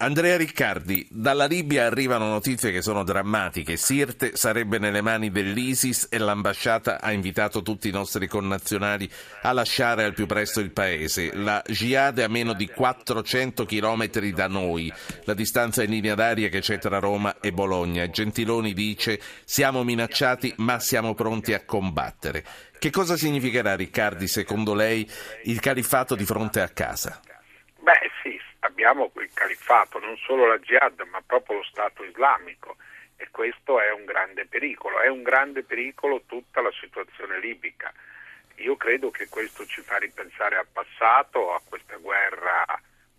Andrea Riccardi, dalla Libia arrivano notizie che sono drammatiche. Sirte sarebbe nelle mani dell'ISIS e l'ambasciata ha invitato tutti i nostri connazionali a lasciare al più presto il paese. La Jihad è a meno di 400 chilometri da noi, la distanza in linea d'aria che c'è tra Roma e Bologna. Gentiloni dice siamo minacciati ma siamo pronti a combattere. Che cosa significherà, Riccardi, secondo lei, il califfato di fronte a casa? Abbiamo il califfato, non solo la jihad, ma proprio lo Stato islamico e questo è un grande pericolo. È un grande pericolo tutta la situazione libica. Io credo che questo ci fa ripensare al passato, a questa guerra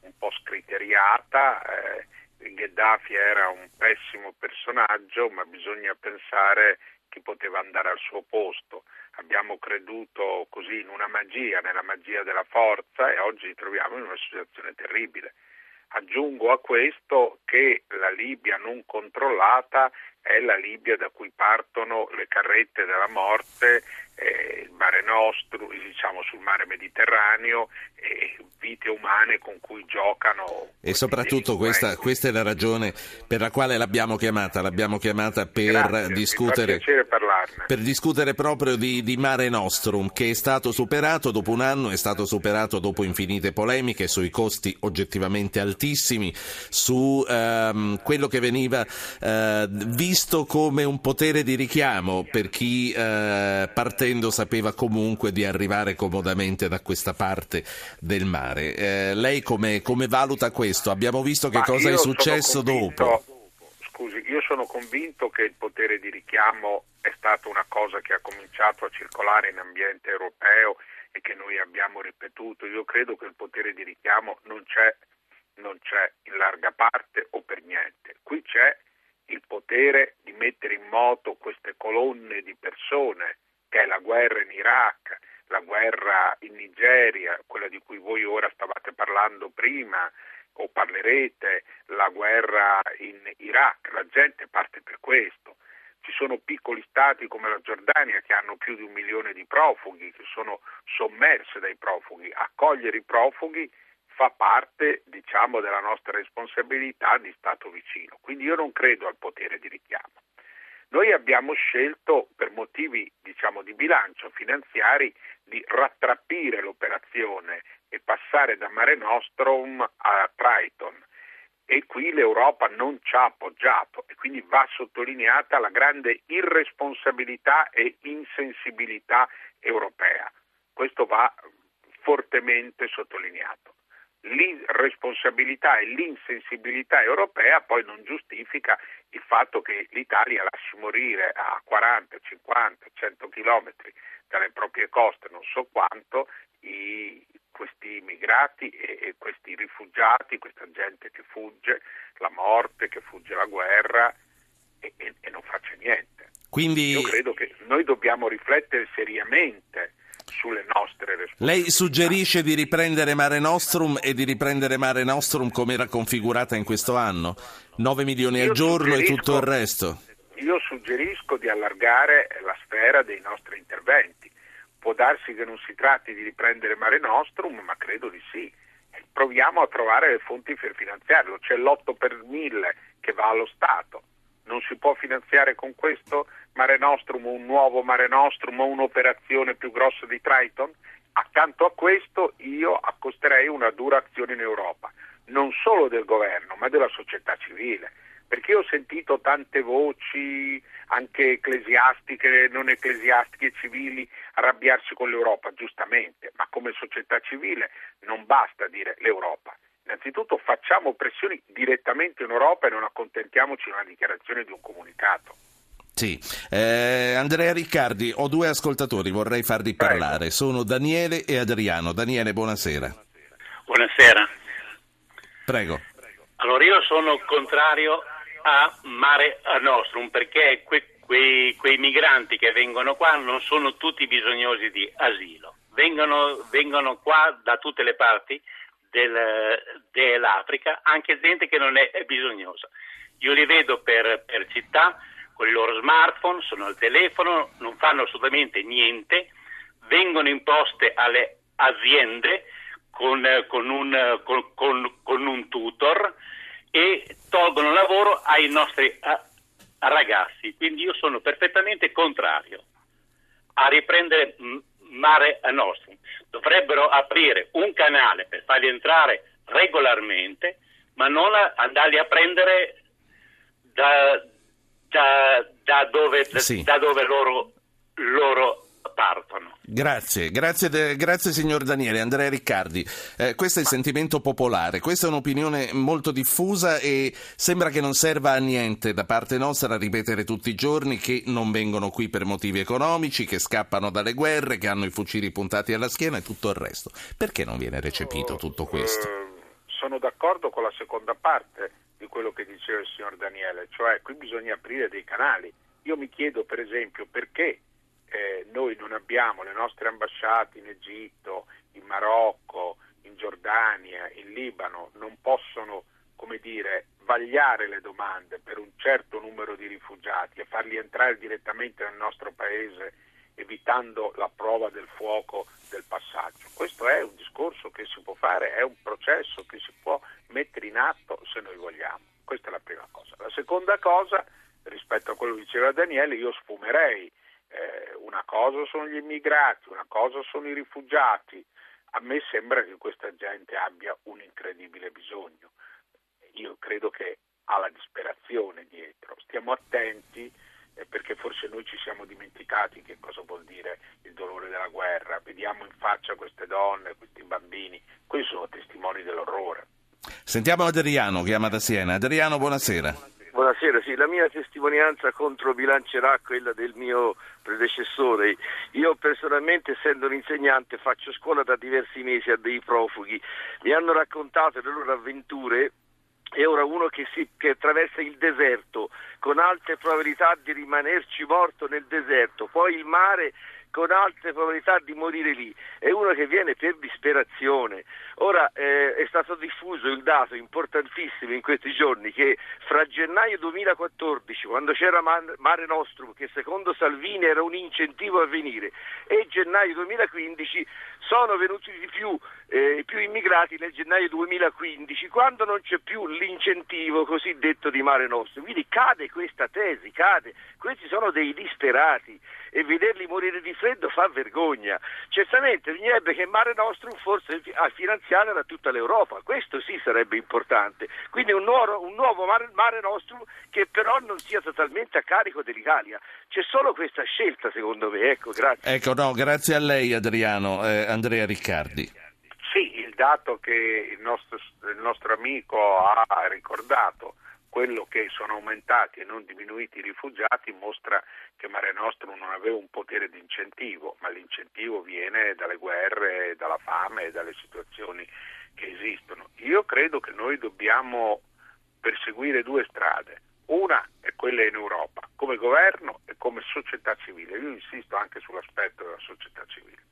un po' scriteriata. Eh, Gheddafi era un pessimo personaggio, ma bisogna pensare chi poteva andare al suo posto. Abbiamo creduto così in una magia, nella magia della forza e oggi ci troviamo in una situazione terribile. Aggiungo a questo che la Libia non controllata è la Libia da cui partono le carrette della morte, eh, il mare nostro, diciamo sul mare Mediterraneo, e vite umane con cui giocano. E soprattutto questa, questa, è la ragione per la quale l'abbiamo chiamata, l'abbiamo chiamata per, Grazie, discutere, per discutere proprio di, di, Mare Nostrum, che è stato superato dopo un anno, è stato superato dopo infinite polemiche sui costi oggettivamente altissimi, su ehm, quello che veniva eh, visto come un potere di richiamo per chi eh, partendo sapeva comunque di arrivare comodamente da questa parte del mare. Eh, lei come, come, valuta questo? Abbiamo visto che Ma cosa è successo convinto, dopo. Scusi, io sono convinto che il potere di richiamo è stata una cosa che ha cominciato a circolare in ambiente europeo e che noi abbiamo ripetuto. Io credo che il potere di richiamo non c'è, non c'è in larga parte o per niente. Qui c'è il potere di mettere in moto queste colonne di persone, che è la guerra in Iraq, la guerra in Nigeria, quella di cui voi ora stavate parlando prima o parlerete, la guerra in Iraq, la gente parte per questo. Ci sono piccoli stati come la Giordania che hanno più di un milione di profughi, che sono sommerse dai profughi. Accogliere i profughi fa parte, diciamo, della nostra responsabilità di Stato vicino. Quindi io non credo al potere di richiamo. Noi abbiamo scelto per motivi diciamo, di bilancio finanziari di rattrappire l'operazione e passare da Mare Nostrum a Triton e qui l'Europa non ci ha appoggiato e quindi va sottolineata la grande irresponsabilità e insensibilità europea. Questo va fortemente sottolineato l'irresponsabilità e l'insensibilità europea poi non giustifica il fatto che l'Italia lasci morire a 40, 50, 100 chilometri dalle proprie coste non so quanto i, questi immigrati e, e, questi rifugiati, questa gente che fugge la morte, che fugge la guerra e, e, e non faccia niente. Quindi... Io credo che noi dobbiamo riflettere seriamente sulle nostre responsabilità. Lei suggerisce di riprendere Mare Nostrum e di riprendere Mare Nostrum come era configurata in questo anno? 9 milioni al giorno e tutto il resto? Io suggerisco di allargare la sfera dei nostri interventi. Può darsi che non si tratti di riprendere Mare Nostrum, ma credo di sì. Proviamo a trovare le fonti per finanziarlo. C'è l'8 per 1000 che va allo Stato non si può finanziare con questo Mare Nostrum, un nuovo Mare Nostrum o un'operazione più grossa di Triton? Accanto a questo io accosterei una dura azione in Europa, non solo del governo ma della società civile, perché ho sentito tante voci anche ecclesiastiche, non ecclesiastiche civili arrabbiarsi con l'Europa, giustamente, ma come società civile non basta dire l'Europa, Innanzitutto facciamo pressioni direttamente in Europa e non accontentiamoci di una dichiarazione di un comunicato. Sì, eh, Andrea Riccardi, ho due ascoltatori, vorrei farli Prego. parlare. Sono Daniele e Adriano. Daniele, buonasera. Buonasera. Prego. Allora, io sono contrario a Mare Nostrum perché que- quei, quei migranti che vengono qua non sono tutti bisognosi di asilo. Vengono, vengono qua da tutte le parti del, dell'Africa, anche gente che non è, bisognosa. Io li vedo per, per, città con i loro smartphone, sono al telefono, non fanno assolutamente niente, vengono imposte alle aziende con, con, un, con, con un, tutor e, tolgono lavoro ai nostri a, a ragazzi. Quindi io sono perfettamente contrario a riprendere Mare Nostrum. Dovrebbero aprire un canale per farli entrare regolarmente, ma non andarli a prendere da, da, da dove, sì. da dove loro, loro partono. Grazie, grazie, grazie, signor Daniele. Andrea Riccardi, eh, questo è il sentimento popolare, questa è un'opinione molto diffusa e sembra che non serva a niente da parte nostra ripetere tutti i giorni che non vengono qui per motivi economici, che scappano dalle guerre, che hanno i fucili puntati alla schiena e tutto il resto. Perché non viene recepito tutto questo? Eh, sono d'accordo con la seconda parte di quello che diceva il signor Daniele, cioè qui bisogna aprire dei canali. Io mi chiedo per esempio perché abbiamo le nostre ambasciate in Egitto, in Marocco, in Giordania, in Libano, non possono come dire, vagliare le domande per un certo numero di rifugiati e farli entrare direttamente nel nostro paese evitando la prova del fuoco del passaggio. Questo è un discorso che si può fare, è un processo che si può mettere in atto se noi vogliamo. Questa è la prima cosa. La seconda cosa, rispetto a quello che diceva Daniele, io sfumerei eh, una cosa sono gli immigrati, una cosa sono i rifugiati. A me sembra che questa gente abbia un incredibile bisogno. Io credo che ha la disperazione dietro. Stiamo attenti eh, perché forse noi ci siamo dimenticati che cosa vuol dire il dolore della guerra. Vediamo in faccia queste donne, questi bambini. Questi sono testimoni dell'orrore. Sentiamo Adriano, chiama da Siena. Adriano, buonasera. Buonasera, sì, la mia testimonianza controbilancerà quella del mio predecessore. Io personalmente, essendo un insegnante, faccio scuola da diversi mesi a dei profughi. Mi hanno raccontato le loro avventure e ora uno che, si, che, attraversa il deserto con alte probabilità di rimanerci morto nel deserto, poi il mare con alte probabilità di morire lì, è uno che viene per disperazione. Ora eh, è stato diffuso il dato importantissimo in questi giorni che fra gennaio 2014, quando c'era Mare Nostrum, che secondo Salvini era un incentivo a venire, e gennaio 2015 sono venuti di più, eh, più immigrati nel gennaio 2015, quando non c'è più l'incentivo cosiddetto di Mare Nostrum. Quindi cade questa tesi, cade. Questi sono dei disperati e vederli morire di freddo fa vergogna. Certamente bisognerebbe che Mare Nostrum fosse a finanziare da tutta l'Europa, questo sì sarebbe importante. Quindi un nuovo, un nuovo mare, mare, Nostrum che però non sia totalmente a carico dell'Italia. C'è solo questa scelta secondo me. Ecco, grazie. Ecco, no, grazie a lei Adriano, eh, Andrea Riccardi. Sì, il dato che il nostro, il nostro amico ha ricordato quello che sono aumentati e non diminuiti i rifugiati mostra che Mare Nostrum non aveva un potere di incentivo, ma l'incentivo viene dalle guerre, dalla fame e dalle situazioni che esistono. Io credo che noi dobbiamo perseguire due strade. Una è quella in Europa, come governo e come società civile. Io insisto anche sull'aspetto della società civile.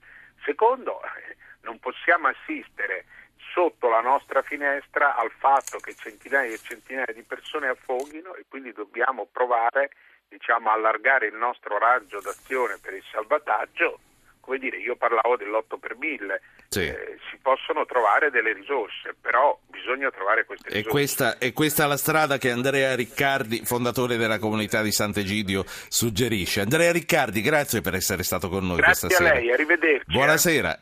Secondo, non possiamo assistere sotto la nostra finestra al fatto che centinaia e centinaia di persone affoghino e quindi dobbiamo provare diciamo, allargare il nostro raggio d'azione per il salvataggio. Come dire, io parlavo dell'8 per 1000, sì. eh, si possono trovare delle risorse, però bisogna trovare queste risorse. E questa, è questa la strada che Andrea Riccardi, fondatore della comunità di Sant'Egidio, suggerisce. Andrea Riccardi, grazie per essere stato con noi grazie questa sera. Grazie a lei, arrivederci. Buonasera.